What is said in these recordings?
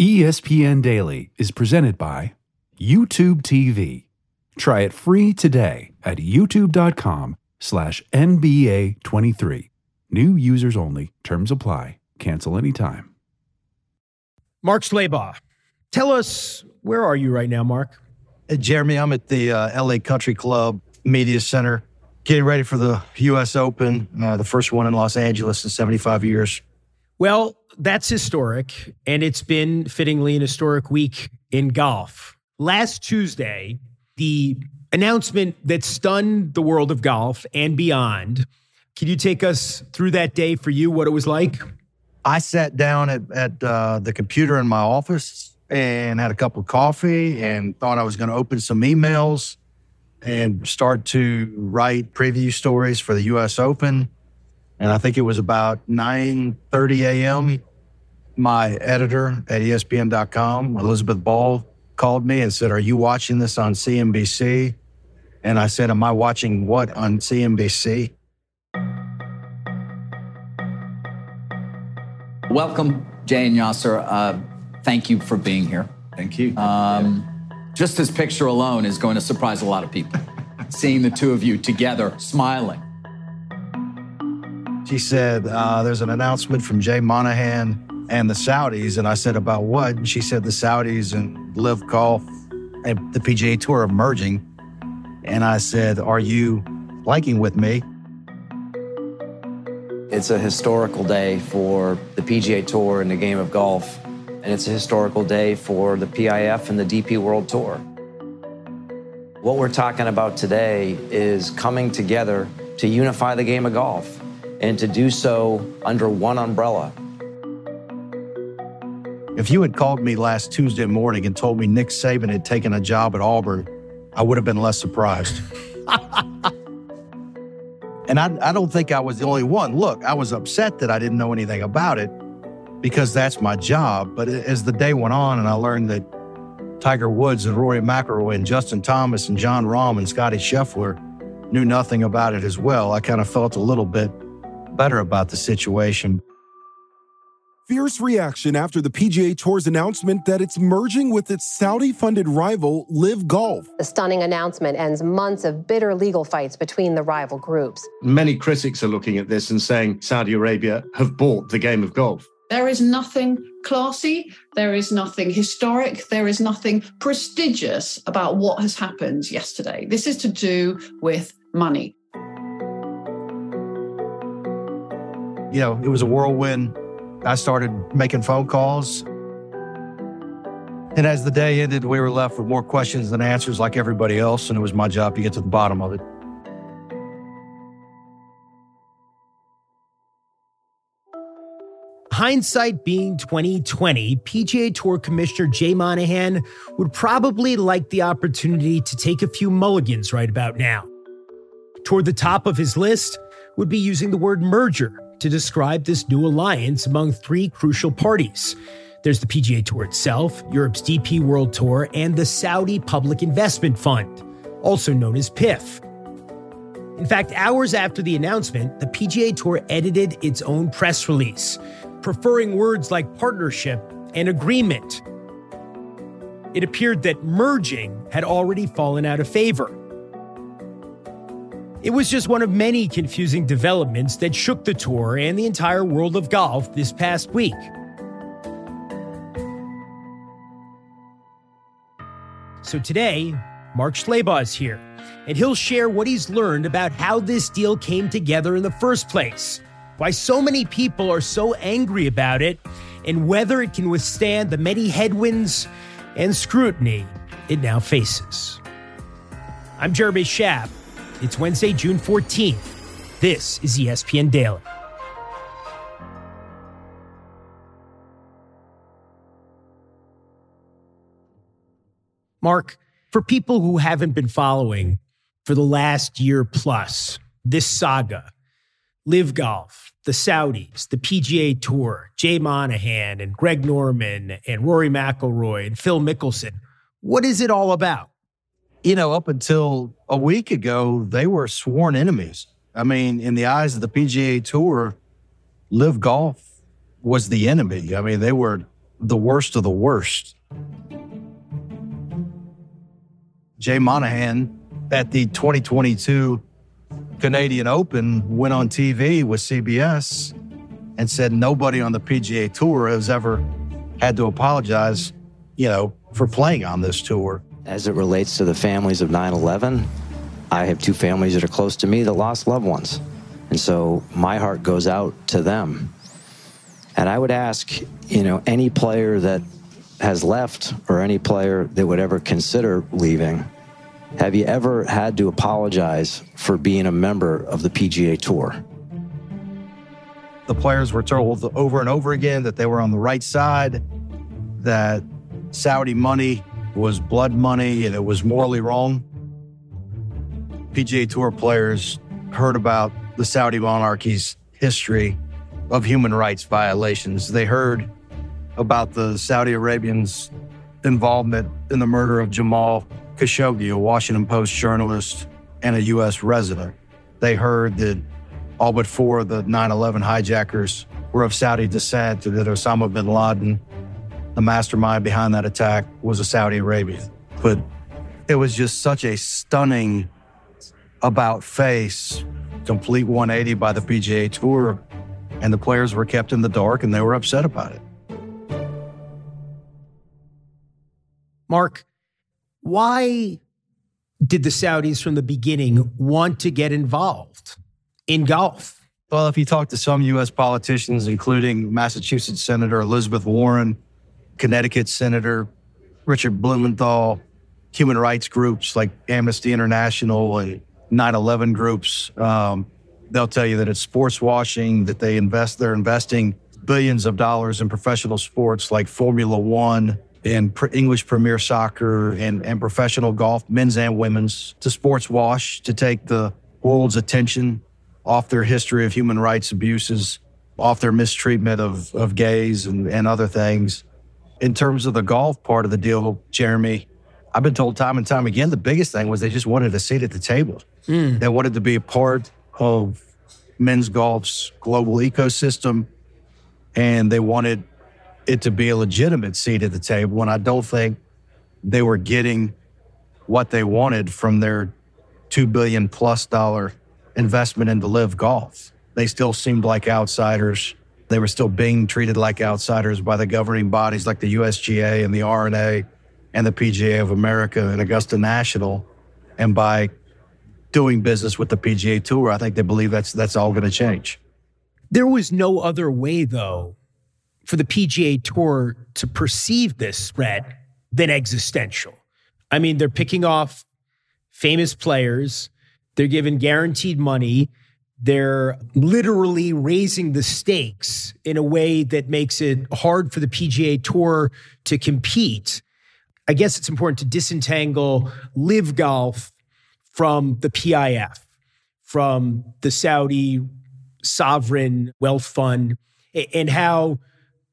ESPN Daily is presented by YouTube TV. Try it free today at youtube.com slash NBA23. New users only. Terms apply. Cancel anytime. Mark Schlabach, tell us, where are you right now, Mark? Uh, Jeremy, I'm at the uh, LA Country Club Media Center, getting ready for the U.S. Open, uh, the first one in Los Angeles in 75 years. Well, that's historic, and it's been fittingly an historic week in golf. Last Tuesday, the announcement that stunned the world of golf and beyond. Can you take us through that day for you, what it was like? I sat down at, at uh, the computer in my office and had a cup of coffee and thought I was going to open some emails and start to write preview stories for the U.S. Open. And I think it was about 9:30 a.m. My editor at ESPN.com, Elizabeth Ball, called me and said, "Are you watching this on CNBC?" And I said, "Am I watching what on CNBC?" Welcome, Jay and Yasir. Uh, thank you for being here. Thank you. Um, just this picture alone is going to surprise a lot of people. Seeing the two of you together, smiling. She said, uh, There's an announcement from Jay Monahan and the Saudis. And I said, About what? And she said, The Saudis and LIV Golf and the PGA Tour are merging. And I said, Are you liking with me? It's a historical day for the PGA Tour and the game of golf, and it's a historical day for the PIF and the DP World Tour. What we're talking about today is coming together to unify the game of golf and to do so under one umbrella. If you had called me last Tuesday morning and told me Nick Saban had taken a job at Auburn, I would have been less surprised. And I, I don't think I was the only one. Look, I was upset that I didn't know anything about it because that's my job. But as the day went on and I learned that Tiger Woods and Rory McIlroy and Justin Thomas and Jon Rahm and Scotty Scheffler knew nothing about it as well, I kind of felt a little bit better about the situation. Fierce reaction after the PGA Tour's announcement that it's merging with its Saudi funded rival, LIV Golf. The stunning announcement ends months of bitter legal fights between the rival groups. Many critics are looking at this and saying Saudi Arabia have bought the game of golf. There is nothing classy, there is nothing historic, there is nothing prestigious about what has happened yesterday. This is to do with money. You know, it was a whirlwind I started making phone calls. And as the day ended, we were left with more questions than answers, like everybody else. And it was my job to get to the bottom of it. Hindsight being 2020, PGA Tour Commissioner Jay Monahan would probably like the opportunity to take a few mulligans right about now. Toward the top of his list would be using the word merger to describe this new alliance among three crucial parties. There's the PGA Tour itself, Europe's DP World Tour, and the Saudi Public Investment Fund, also known as PIF. In fact, hours after the announcement, the PGA Tour edited its own press release, preferring words like partnership and agreement. It appeared that merging had already fallen out of favor. It was just one of many confusing developments that shook the tour and the entire world of golf this past week. So today, Mark Schlabach is here, and he'll share what he's learned about how this deal came together in the first place, why so many people are so angry about it, and whether it can withstand the many headwinds and scrutiny it now faces. I'm Jeremy Schaap. It's Wednesday, June 14th. This is ESPN Daily. Mark, for people who haven't been following for the last year plus, this saga, LIV Golf, the Saudis, the PGA Tour, Jay Monahan and Greg Norman and Rory McIlroy and Phil Mickelson, what is it all about? You know, up until a week ago, they were sworn enemies. I mean, in the eyes of the PGA Tour, LIV Golf was the enemy. I mean, they were the worst of the worst. Jay Monahan at the 2022 Canadian Open went on TV with CBS and said nobody on the PGA Tour has ever had to apologize, you know, for playing on this tour. As it relates to the families of 9 11, I have two families that are close to me that lost loved ones. And so my heart goes out to them. And I would ask, you know, any player that has left or any player that would ever consider leaving, have you ever had to apologize for being a member of the PGA Tour? The players were told over and over again that they were on the right side, that Saudi money was blood money and it was morally wrong. PGA Tour players heard about the Saudi monarchy's history of human rights violations. They heard about the Saudi Arabians' involvement in the murder of Jamal Khashoggi, a Washington Post journalist and a U.S. resident. They heard that all but four of the 9 11 hijackers were of Saudi descent, that Osama bin Laden, the mastermind behind that attack, was a Saudi Arabian. But it was just such a stunning about face, complete 180 by the PGA Tour, and the players were kept in the dark and they were upset about it. Mark, why did the Saudis from the beginning want to get involved in golf? Well, if you talk to some U.S. politicians, including Massachusetts Senator Elizabeth Warren, Connecticut Senator Richard Blumenthal, human rights groups like Amnesty International and 9 11 groups, um, they'll tell you that it's sports washing, that they invest, they're investing billions of dollars in professional sports like Formula One and English Premier Soccer and, and professional golf, men's and women's, to sports wash, to take the world's attention off their history of human rights abuses, off their mistreatment of, of gays and, and other things. In terms of the golf part of the deal, Jeremy, I've been told time and time again the biggest thing was they just wanted a seat at the table. Mm. They wanted to be a part of men's golf's global ecosystem, and they wanted it to be a legitimate seat at the table. And I don't think they were getting what they wanted from their two billion plus dollar investment into LIV Golf. They still seemed like outsiders. They were still being treated like outsiders by the governing bodies like the USGA and the R&A and the PGA of America and Augusta National. And by doing business with the PGA Tour, I think they believe that's that's all going to change. There was no other way, though, for the PGA Tour to perceive this threat than existential. I mean, they're picking off famous players, they're given guaranteed money, they're literally raising the stakes in a way that makes it hard for the PGA Tour to compete. I guess it's important to disentangle live golf from the PIF, from the Saudi sovereign wealth fund, and how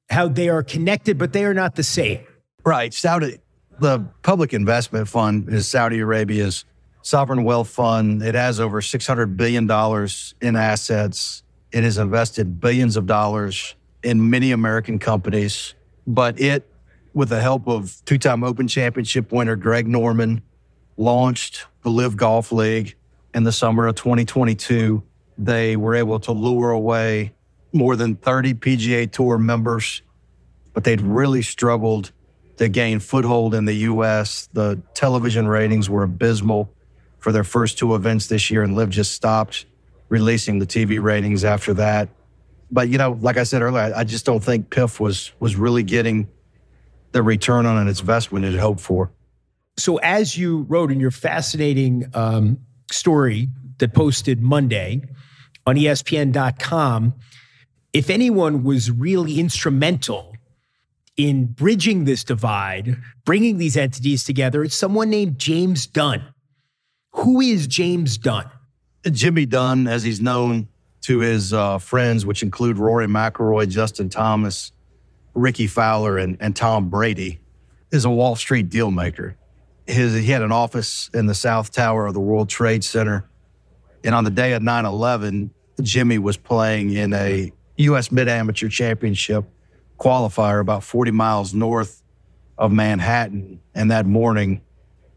how they are connected, but they are not the same. Right. Saudi, the public investment fund is Saudi Arabia's sovereign wealth fund. It has over $600 billion in assets. It has invested billions of dollars in many American companies, but it with the help of two time Open Championship winner Greg Norman, launched the LIV Golf League in the summer of 2022. They were able to lure away more than 30 PGA Tour members, but they'd really struggled to gain foothold in the U.S. The television ratings were abysmal for their first two events this year, and LIV just stopped releasing the TV ratings after that. But you know, like I said earlier, I just don't think PIF was was really getting the return on an investment it hoped for. So, as you wrote in your fascinating um, story that posted Monday on ESPN.com, if anyone was really instrumental in bridging this divide, bringing these entities together, it's someone named James Dunn. Who is James Dunn? Jimmy Dunn, as he's known to his uh, friends, which include Rory McIlroy, Justin Thomas, Rickie Fowler and, and Tom Brady, is a Wall Street deal maker. His, he had an office in the South Tower of the World Trade Center. And on the day of 9 11, Jimmy was playing in a U.S. Mid Amateur Championship qualifier about 40 miles north of Manhattan. And that morning,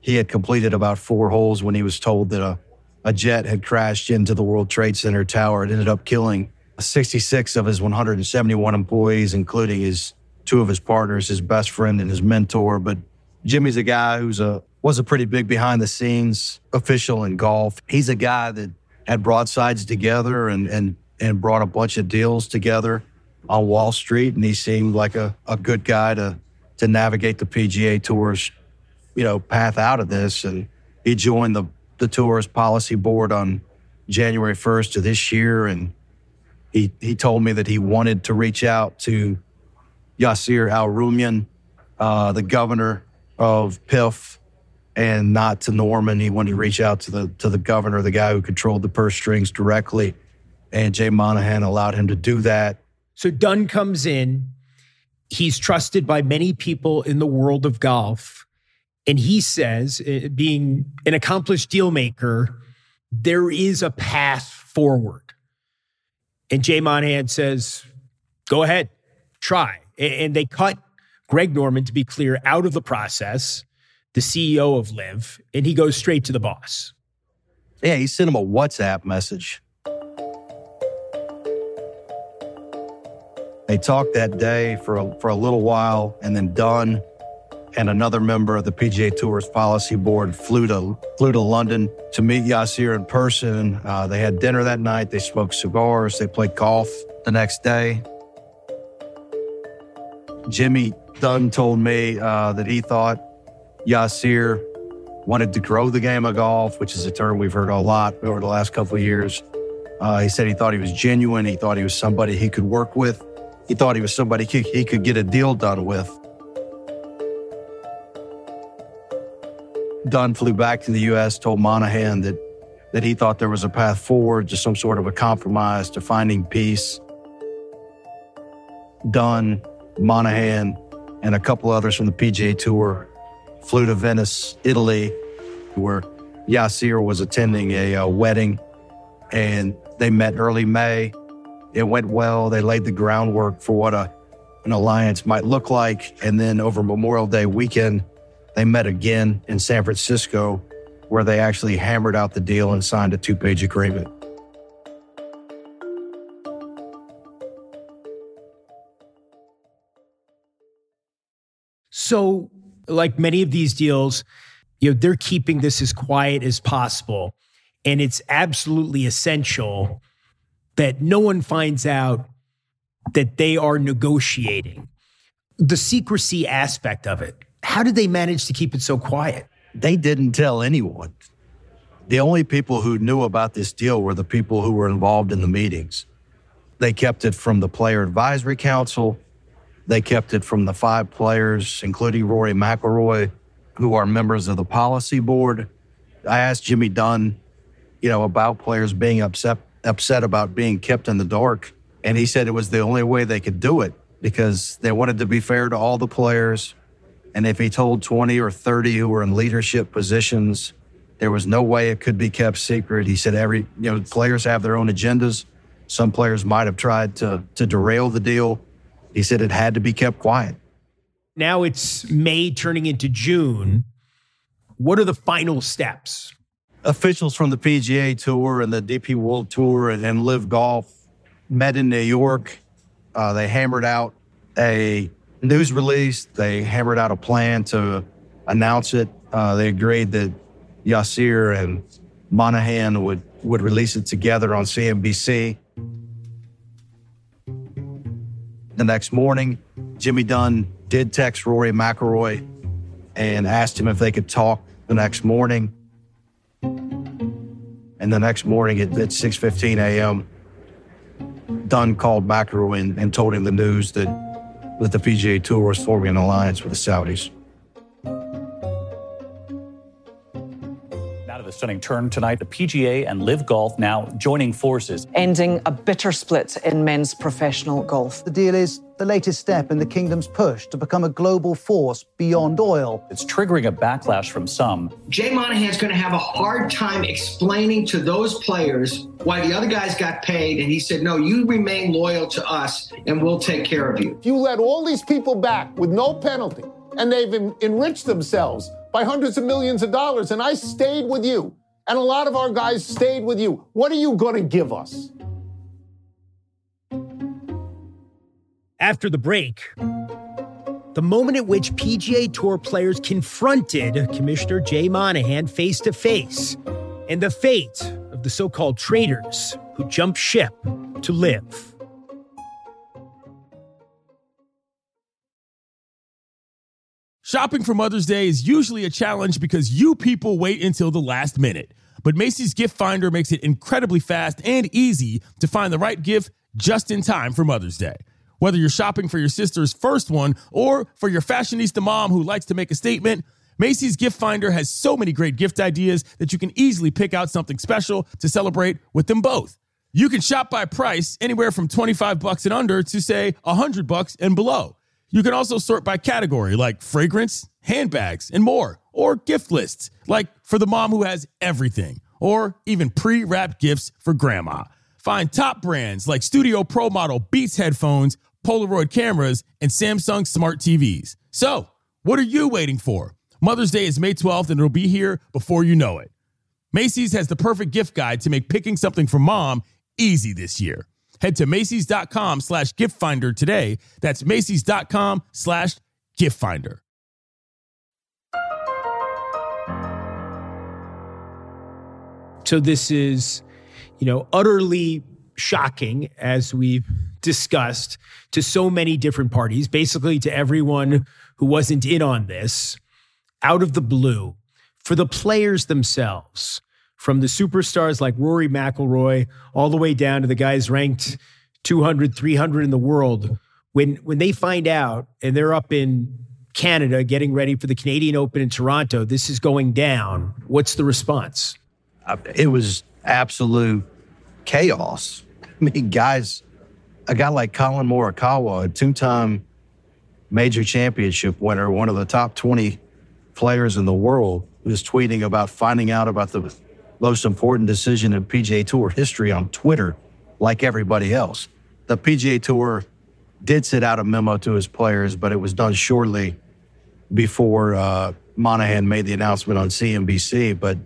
he had completed about four holes when he was told that a, a jet had crashed into the World Trade Center tower. It ended up killing 66 of his 171 employees, including his two of his partners, his best friend and his mentor. But Jimmy's a guy who's a was a pretty big behind the scenes official in golf. He's a guy that had broadsides together and and and brought a bunch of deals together on Wall Street, and he seemed like a, a good guy to to navigate the PGA Tour's you know path out of this. And he joined the the tour's policy board on January 1st of this year, and he he told me that he wanted to reach out to Yasir Al Rumayyan, uh, the governor of PIF, and not to Norman. He wanted to reach out to the to the governor, the guy who controlled the purse strings directly. And Jay Monahan allowed him to do that. So Dunn comes in. He's trusted by many people in the world of golf. And he says, uh, being an accomplished deal maker, there is a path forward. And Jay Monahan says, go ahead, try. And they cut Greg Norman, to be clear, out of the process, the CEO of LIV, and he goes straight to the boss. Yeah, he sent him a WhatsApp message. They talked that day for a, for a little while, and then Dunn and another member of the PGA Tour's policy board flew to flew to London to meet Yasir in person. Uh, they had dinner that night. They smoked cigars. They played golf the next day. Jimmy Dunn told me uh, that he thought Yasir wanted to grow the game of golf, which is a term we've heard a lot over the last couple of years. Uh, he said he thought he was genuine. He thought he was somebody he could work with. He thought he was somebody he, he could get a deal done with. Dunn flew back to the U.S., told Monahan that, that he thought there was a path forward to some sort of a compromise to finding peace. Dunn, Monahan, and a couple others from the PGA Tour flew to Venice, Italy, where Yasir was attending a, a wedding, and they met early May. It went well. They laid the groundwork for what a, an alliance might look like. And then over Memorial Day weekend, they met again in San Francisco, where they actually hammered out the deal and signed a two page agreement. So, like many of these deals, you know, they're keeping this as quiet as possible. And it's absolutely essential that no one finds out that they are negotiating. The secrecy aspect of it, how did they manage to keep it so quiet? They didn't tell anyone. The only people who knew about this deal were the people who were involved in the meetings. They kept it from the Player Advisory Council. They kept it from the five players, including Rory McIlroy, who are members of the policy board. I asked Jimmy Dunn, you know, about players being upset upset about being kept in the dark, and he said it was the only way they could do it because they wanted to be fair to all the players. And if he told 20 or 30 who were in leadership positions, there was no way it could be kept secret. He said every, you know, players have their own agendas. Some players might have tried to to derail the deal. He said it had to be kept quiet. Now it's May turning into June. What are the final steps? Officials from the PGA Tour and the DP World Tour and, and LIV Golf met in New York. Uh, they hammered out a news release. They hammered out a plan to announce it. Uh, they agreed that Yasir and Monahan would, would release it together on CNBC. The next morning, Jimmy Dunn did text Rory McIlroy and asked him if they could talk the next morning. And the next morning at, at 6.15 a.m., Dunn called McIlroy and, and told him the news that, that the PGA Tour was forming an alliance with the Saudis. The stunning turn tonight. The PGA and LIV Golf now joining forces, ending a bitter split in men's professional golf. The deal is the latest step in the kingdom's push to become a global force beyond oil. It's triggering a backlash from some. Jay Monahan's going to have a hard time explaining to those players why the other guys got paid, and he said, "No, you remain loyal to us, and we'll take care of you." You let all these people back with no penalty, and they've en- enriched themselves by hundreds of millions of dollars, and I stayed with you. And a lot of our guys stayed with you. What are you going to give us? After the break, the moment at which PGA Tour players confronted Commissioner Jay Monahan face to face, and the fate of the so called traitors who jumped ship to LIV. Shopping for Mother's Day is usually a challenge because you people wait until the last minute. But Macy's Gift Finder makes it incredibly fast and easy to find the right gift just in time for Mother's Day. Whether you're shopping for your sister's first one or for your fashionista mom who likes to make a statement, Macy's Gift Finder has so many great gift ideas that you can easily pick out something special to celebrate with them both. You can shop by price anywhere from 25 bucks and under to say 100 bucks and below. You can also sort by category like fragrance, handbags, and more, or gift lists like for the mom who has everything, or even pre-wrapped gifts for grandma. Find top brands like Studio Pro Model Beats headphones, Polaroid cameras, and Samsung smart TVs. So, what are you waiting for? Mother's Day is May 12th and it'll be here before you know it. Macy's has the perfect gift guide to make picking something for mom easy this year. Head to Macy's.com slash gift finder today. That's Macy's.com slash gift finder. So this is, you know, utterly shocking as we've discussed to so many different parties, basically to everyone who wasn't in on this, out of the blue, for the players themselves, from the superstars like Rory McIlroy all the way down to the guys ranked 200, 300 in the world. When when they find out and they're up in Canada getting ready for the Canadian Open in Toronto, this is going down. What's the response? Uh, it was absolute chaos. I mean, guys, a guy like Collin Morikawa, a two-time major championship winner, one of the top 20 players in the world, was tweeting about finding out about the most important decision in PGA Tour history on Twitter, like everybody else. The PGA Tour did send out a memo to his players, but it was done shortly before uh, Monahan made the announcement on CNBC. But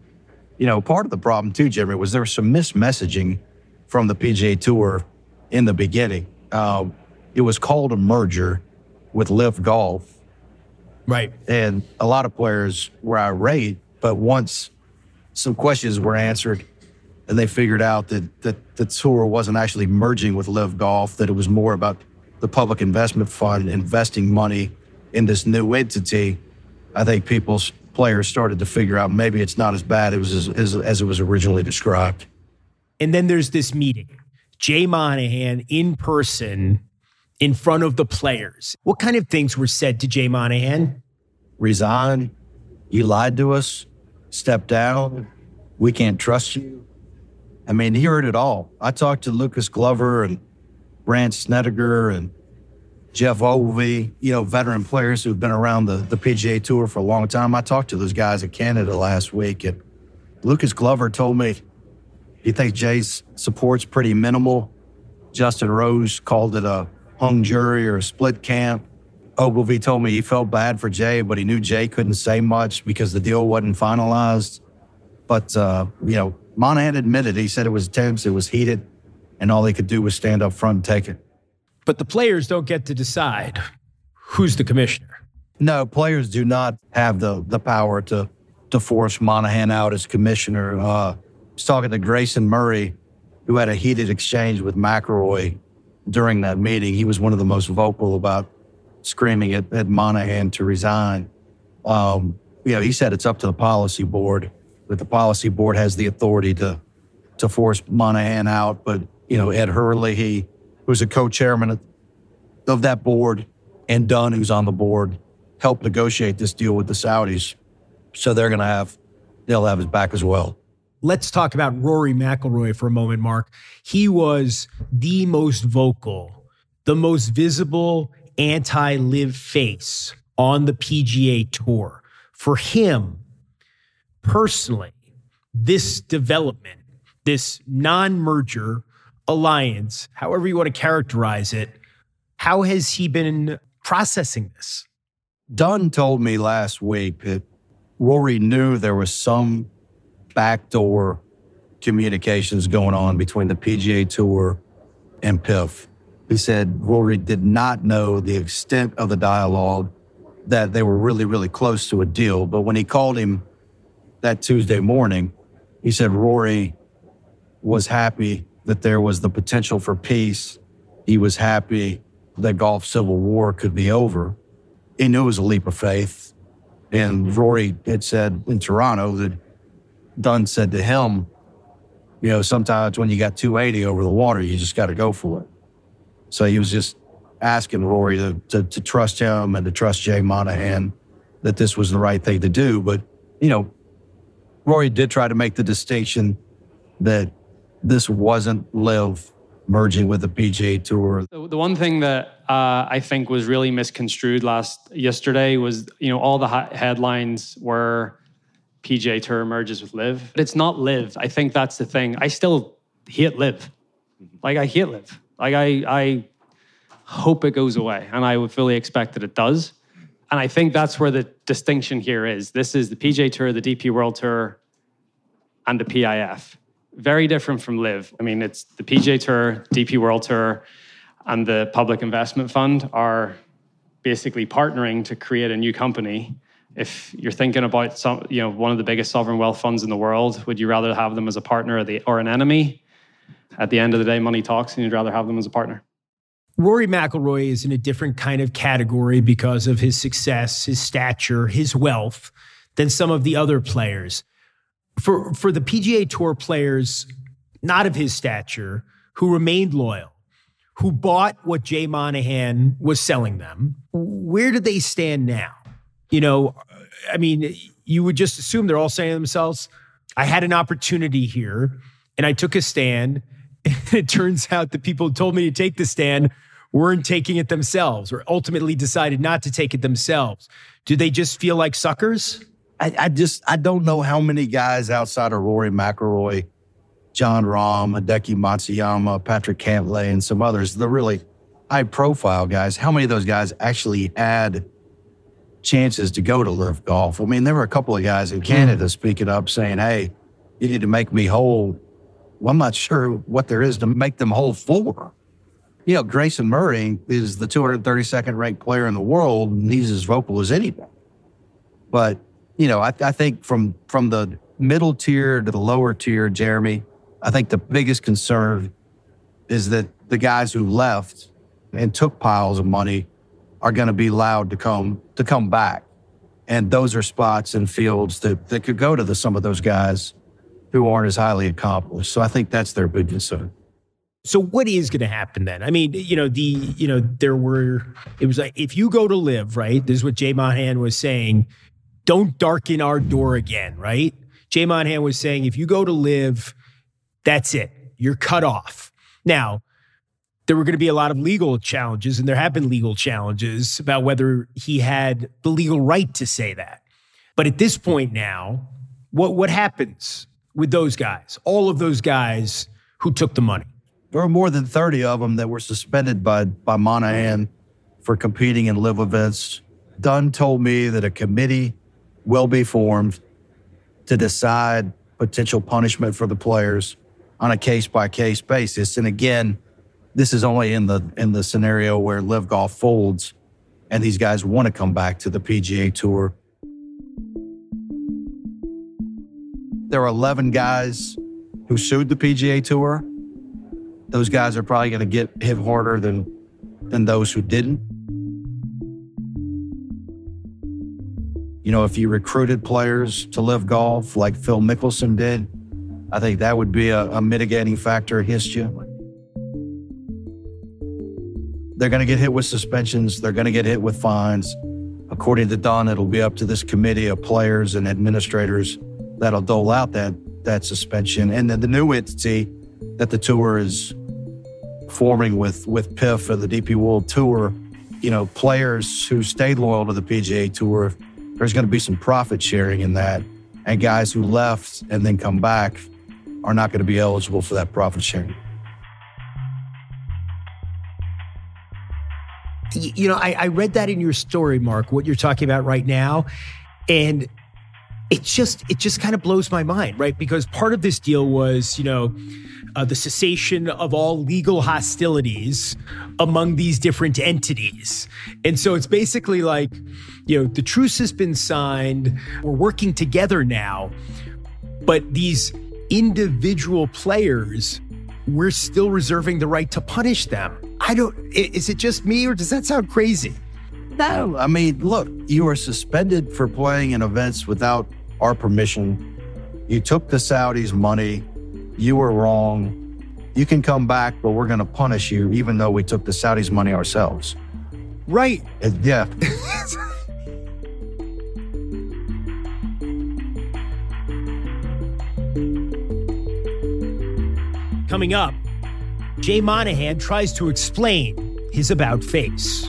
you know, part of the problem too, Jeremy, was there was some mismessaging from the PGA Tour in the beginning. Uh, it was called a merger with LIV Golf, right? And a lot of players were irate. But once some questions were answered, and they figured out that that the tour wasn't actually merging with LIV Golf, that it was more about the public investment fund investing money in this new entity. I think people's players started to figure out maybe it's not as bad as, as, as it was originally described. And then there's this meeting, Jay Monahan in person in front of the players. What kind of things were said to Jay Monahan? Resign. You lied to us. Step down. We can't trust you. I mean, he heard it all. I talked to Lucas Glover and Brandt Snedeker and Geoff Ogilvy, you know, veteran players who've been around the, the PGA Tour for a long time. I talked to those guys in Canada last week, and Lucas Glover told me he thinks Jay's support's pretty minimal. Justin Rose called it a hung jury or a split camp. Ogilvy told me he felt bad for Jay, but he knew Jay couldn't say much because the deal wasn't finalized. But, uh, you know, Monahan admitted he said it was tense, it was heated, and all they could do was stand up front and take it. But the players don't get to decide who's the commissioner. No, players do not have the the power to to force Monahan out as commissioner. Uh, I was talking to Grayson Murray, who had a heated exchange with McIlroy during that meeting. He was one of the most vocal about screaming at, at Monahan to resign. Um, you know, he said it's up to the policy board, that the policy board has the authority to to force Monahan out. But you know, Ed Herlihy, he who's a co-chairman of that board, and Dunn, who's on the board, helped negotiate this deal with the Saudis. So they're going to have, they'll have his back as well. Let's talk about Rory McIlroy for a moment, Mark. He was the most vocal, the most visible anti LIV face on the PGA Tour. For him personally, this development, this non merger alliance, however you want to characterize it, how has he been processing this? Dunn told me last week that Rory knew there was some backdoor communications going on between the PGA Tour and PIF. He said Rory did not know the extent of the dialogue, that they were really, really close to a deal. But when he called him that Tuesday morning, he said Rory was happy that there was the potential for peace. He was happy that golf civil war could be over. He knew it was a leap of faith. And Rory had said in Toronto that Dunn said to him, you know, sometimes when you got 280 over the water, you just got to go for it. So he was just asking Rory to, to, to trust him and to trust Jay Monahan that this was the right thing to do. But, you know, Rory did try to make the distinction that this wasn't LIV merging with the PGA Tour. The, one thing that uh, I think was really misconstrued last yesterday was, you know, all the headlines were PGA Tour merges with LIV, but it's not LIV. I think that's the thing. I still hate LIV, Like I hate LIV. Like I, I hope it goes away, and I would fully expect that it does. And I think that's where the distinction here is. This is the PJ Tour, the DP World Tour, and the PIF. Very different from LIV. I mean, it's the PJ Tour, DP World Tour, and the Public Investment Fund are basically partnering to create a new company. If you're thinking about some, you know, one of the biggest sovereign wealth funds in the world, would you rather have them as a partner or, the, or an enemy? At the end of the day, money talks, and you'd rather have them as a partner. Rory McIlroy is in a different kind of category because of his success, his stature, his wealth than some of the other players. For for the PGA Tour players not of his stature who remained loyal, who bought what Jay Monahan was selling them, where do they stand now? You know, I mean, you would just assume they're all saying to themselves, I had an opportunity here and I took a stand. It turns out the people who told me to take the stand weren't taking it themselves or ultimately decided not to take it themselves. Do they just feel like suckers? I, I just I don't know how many guys outside of Rory McIlroy, Jon Rahm, Hideki Matsuyama, Patrick Cantlay, and some others, the really high profile guys, how many of those guys actually had chances to go to LIV golf? I mean, there were a couple of guys in hmm. Canada speaking up saying, Hey, you need to make me whole. Well, I'm not sure what there is to make them hold for you know, Grayson Murray is the 232nd ranked player in the world, and he's as vocal as anybody. But you know, I, I think from from the middle tier to the lower tier, Jeremy, I think the biggest concern is that the guys who left and took piles of money are going to be allowed to come to come back, and those are spots and fields that that could go to the, some of those guys who aren't as highly accomplished. So I think that's their big concern. So what is going to happen then? I mean, you know, the you know there were it was like if you go to LIV right? This is what Jay Monahan was saying. Don't darken our door again, right? Jay Monahan was saying if you go to LIV, that's it. You're cut off. Now, there were going to be a lot of legal challenges, and there have been legal challenges about whether he had the legal right to say that. But at this point now, what what happens with those guys? All of those guys who took the money there were more than 30 of them that were suspended by, by Monahan for competing in LIV events. Dunn told me that a committee will be formed to decide potential punishment for the players on a case by case basis. And again, this is only in the in the scenario where LIV Golf folds and these guys want to come back to the PGA Tour. There are 11 guys who sued the PGA Tour those guys are probably going to get hit harder than than those who didn't. You know, if you recruited players to LIV golf like Phil Mickelson did, I think that would be a, a mitigating factor against you. They're going to get hit with suspensions. They're going to get hit with fines. According to Dunn, it'll be up to this committee of players and administrators that'll dole out that that suspension. And then the new entity that the tour is forming with with PIF and the DP World Tour, you know, players who stayed loyal to the PGA Tour, there's going to be some profit sharing in that, and guys who left and then come back are not going to be eligible for that profit sharing. You know, I, I read that in your story, Mark, what you're talking about right now. And it just it just kind of blows my mind, right? Because part of this deal was, you know, uh, the cessation of all legal hostilities among these different entities. And so it's basically like, you know, the truce has been signed. We're working together now. But these individual players, we're still reserving the right to punish them. I don't, is it just me or does that sound crazy? No, I mean, look, you were suspended for playing in events without our permission. You took the Saudis' money. You were wrong. You can come back, but we're going to punish you, even though we took the Saudis' money ourselves. Right. And yeah. Coming up, Jay Monahan tries to explain his about face.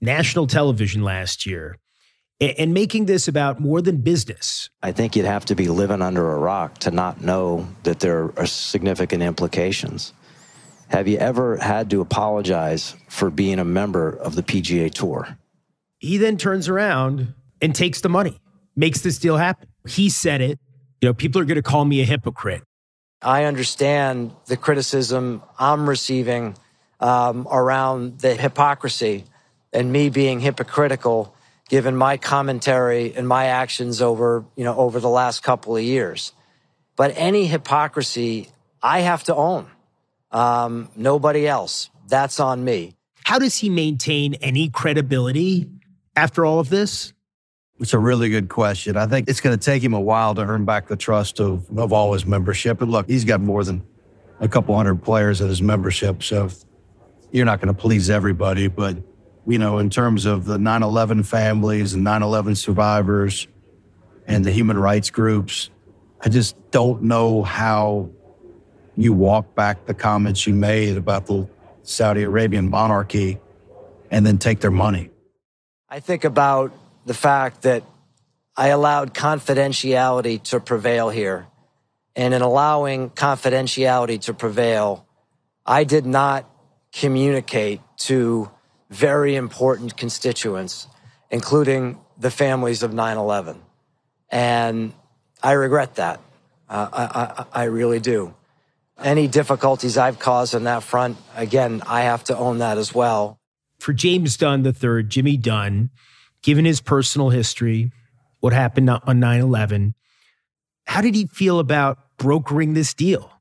national television last year and making this about more than business. I think you'd have to be living under a rock to not know that there are significant implications. Have you ever had to apologize for being a member of the PGA Tour? He then turns around and takes the money, makes this deal happen. He said it. You know, people are going to call me a hypocrite. I understand the criticism I'm receiving um, around the hypocrisy and me being hypocritical given my commentary and my actions over, you know, over the last couple of years. But any hypocrisy I have to own. Um, nobody else. That's on me. How does he maintain any credibility after all of this? It's a really good question. I think it's going to take him a while to earn back the trust of, of all his membership. And look, he's got more than a couple hundred players in his membership. So you're not going to please everybody, but you know, in terms of the 9 11 families and 9 11 survivors and the human rights groups. I just don't know how you walk back the comments you made about the Saudi Arabian monarchy and then take their money. I think about the fact that I allowed confidentiality to prevail here. And in allowing confidentiality to prevail, I did not communicate to very important constituents, including the families of 9 11. And I regret that. Uh, I, I, I really do. Any difficulties I've caused on that front, again, I have to own that as well. For James Dunn III, Jimmy Dunn, given his personal history, what happened on 9 11, how did he feel about brokering this deal?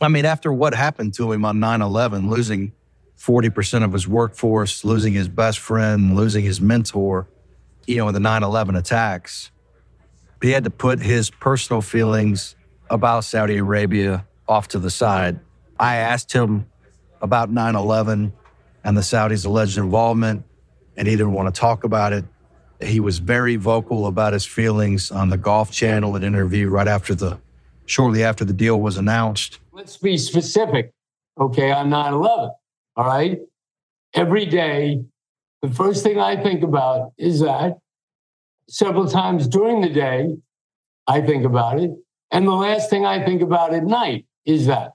I mean, after what happened to him on 9 11, losing 40% of his workforce, losing his best friend, losing his mentor, you know, in the 9 11 attacks, he had to put his personal feelings about Saudi Arabia off to the side. I asked him about 9 11 and the Saudis' alleged involvement, and he didn't want to talk about it. He was very vocal about his feelings on the Golf Channel, an interview right after the, shortly after the deal was announced. Let's be specific, okay, on 9 11. All right. Every day, the first thing I think about is that. Several times during the day, I think about it. And the last thing I think about at night is that.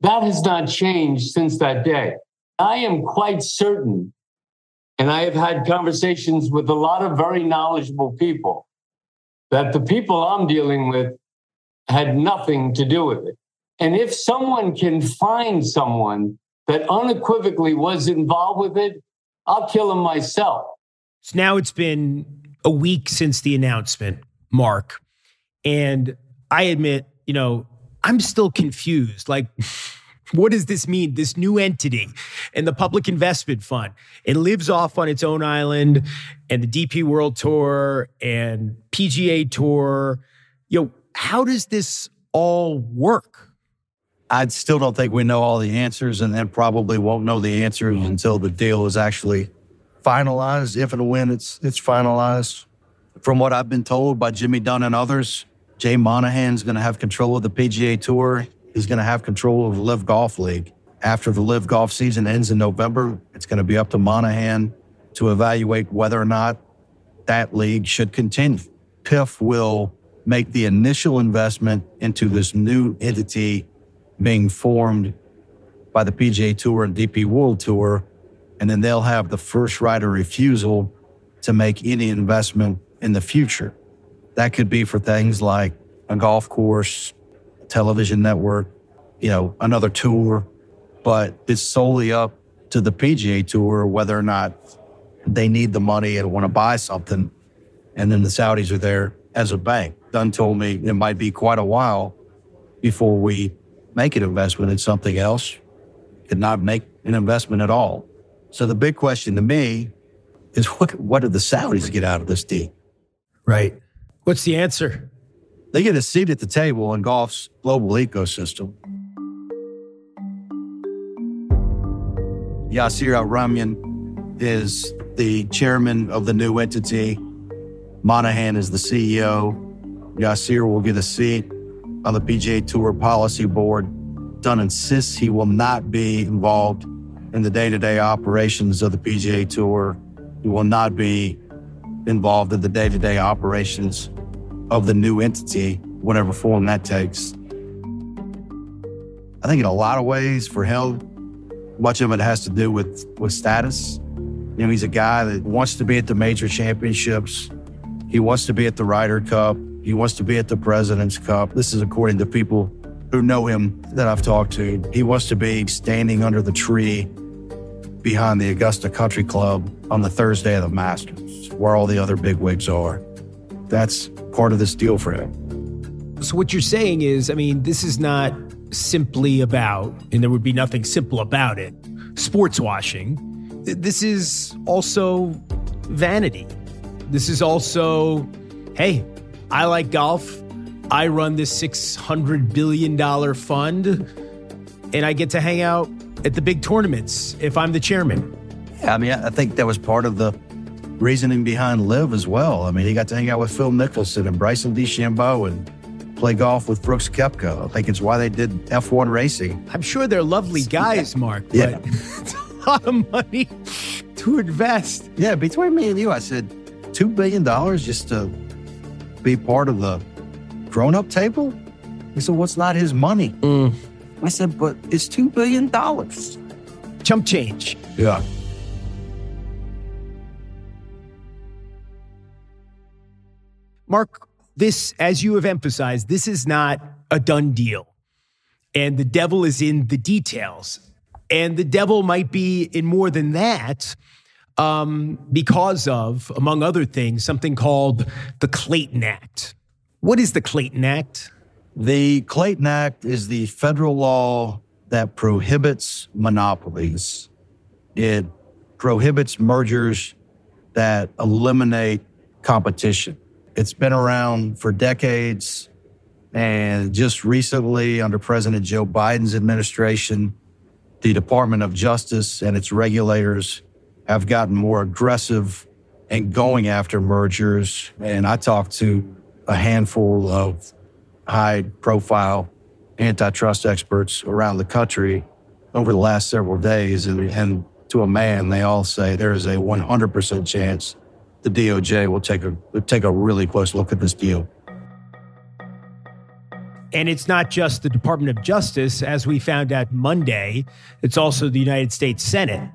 That has not changed since that day. I am quite certain, and I have had conversations with a lot of very knowledgeable people, that the people I'm dealing with had nothing to do with it. And if someone can find someone that unequivocally was involved with it, I'll kill him myself. So now it's been a week since the announcement, Mark. And I admit, you know, I'm still confused. Like, what does this mean? This new entity and the Public Investment Fund. It lives off on its own island, and the DP World Tour and PGA Tour. You know, how does this all work? I still don't think we know all the answers, and then probably won't know the answers mm-hmm. until the deal is actually finalized. If and when it's it's finalized, from what I've been told by Jimmy Dunn and others, Jay Monahan's going to have control of the PGA Tour. He's going to have control of the LIV Golf League. After the LIV Golf season ends in November, it's going to be up to Monahan to evaluate whether or not that league should continue. PIF will make the initial investment into this new entity being formed by the PGA Tour and DP World Tour, and then they'll have the first right of refusal to make any investment in the future. That could be for things like a golf course, television network, you know, another tour, but it's solely up to the PGA Tour whether or not they need the money and want to buy something. And then the Saudis are there as a bank. Dunn told me it might be quite a while before we make an investment in something else, could not make an investment at all. So the big question to me is what, what did the Saudis get out of this deal? Right. What's the answer? They get a seat at the table in golf's global ecosystem. Yasir Al Rumayyan is the chairman of the new entity. Monahan is the CEO. Yasir will get a seat on the PGA Tour Policy Board. Dunn insists he will not be involved in the day to day operations of the PGA Tour. He will not be involved in the day to day operations of the new entity, whatever form that takes. I think in a lot of ways for him, much of it has to do with, with status. You know, he's a guy that wants to be at the major championships. He wants to be at the Ryder Cup. He wants to be at the President's Cup. This is according to people who know him that I've talked to. He wants to be standing under the tree behind the Augusta Country Club on the Thursday of the Masters, where all the other bigwigs are. That's part of this deal for him. So, what you're saying is, I mean, this is not simply about, and there would be nothing simple about it, sports washing. This is also vanity. This is also, hey, I like golf. I run this $600 billion fund, and I get to hang out at the big tournaments if I'm the chairman. Yeah, I mean, I think that was part of the reasoning behind LIV as well. I mean, he got to hang out with Phil Mickelson and Bryson DeChambeau and play golf with Brooks Koepka. I think it's why they did F1 racing. I'm sure they're lovely guys, Mark, but Yeah. it's a lot of money to invest. Yeah, between me and you, I said, $2 billion just to be part of the grown up table? He said, What's not his money? Mm. I said, But it's $2 billion. Chump change. Yeah. Mark, this, as you have emphasized, this is not a done deal. And the devil is in the details. And the devil might be in more than that um, because of, among other things, something called the Clayton Act. What is the Clayton Act? The Clayton Act is the federal law that prohibits monopolies. It prohibits mergers that eliminate competition. It's been around for decades. And just recently, under President Joe Biden's administration, the Department of Justice and its regulators have gotten more aggressive and going after mergers. And I talked to a handful of high profile antitrust experts around the country over the last several days. And, and to a man, they all say there is a 100% chance the DOJ will take a, take a really close look at this deal. And it's not just the Department of Justice, as we found out Monday, it's also the United States Senate.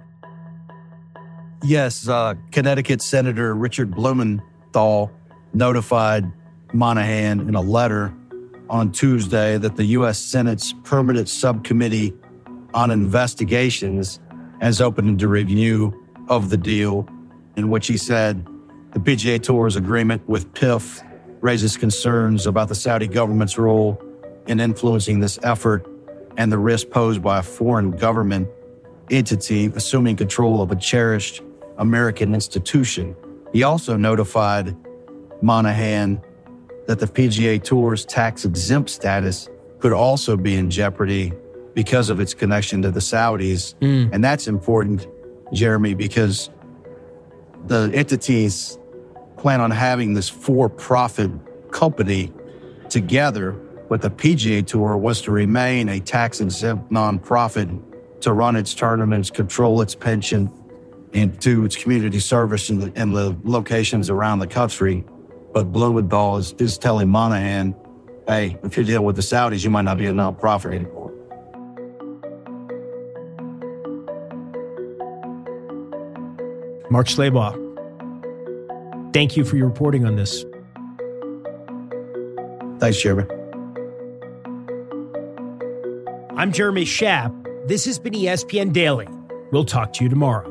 Yes, uh, Connecticut Senator Richard Blumenthal notified Monahan in a letter on Tuesday that the U.S. Senate's Permanent Subcommittee on Investigations has opened a review of the deal, in which he said the PGA Tour's agreement with PIF raises concerns about the Saudi government's role in influencing this effort and the risk posed by a foreign government entity assuming control of a cherished American institution. He also notified Monahan that the PGA Tour's tax exempt status could also be in jeopardy because of its connection to the Saudis. Mm. And that's important, Jeremy, because the entities plan on having this for profit company together, but the PGA Tour was to remain a tax exempt nonprofit to run its tournaments, control its pension, and do its community service in the, in the locations around the country. But Blumenthal is, is telling Monahan, hey, if you deal with the Saudis, you might not be a nonprofit anymore. Mark Schlabach, thank you for your reporting on this. Thanks, Jeremy. I'm Jeremy Schaap. This has been ESPN Daily. We'll talk to you tomorrow.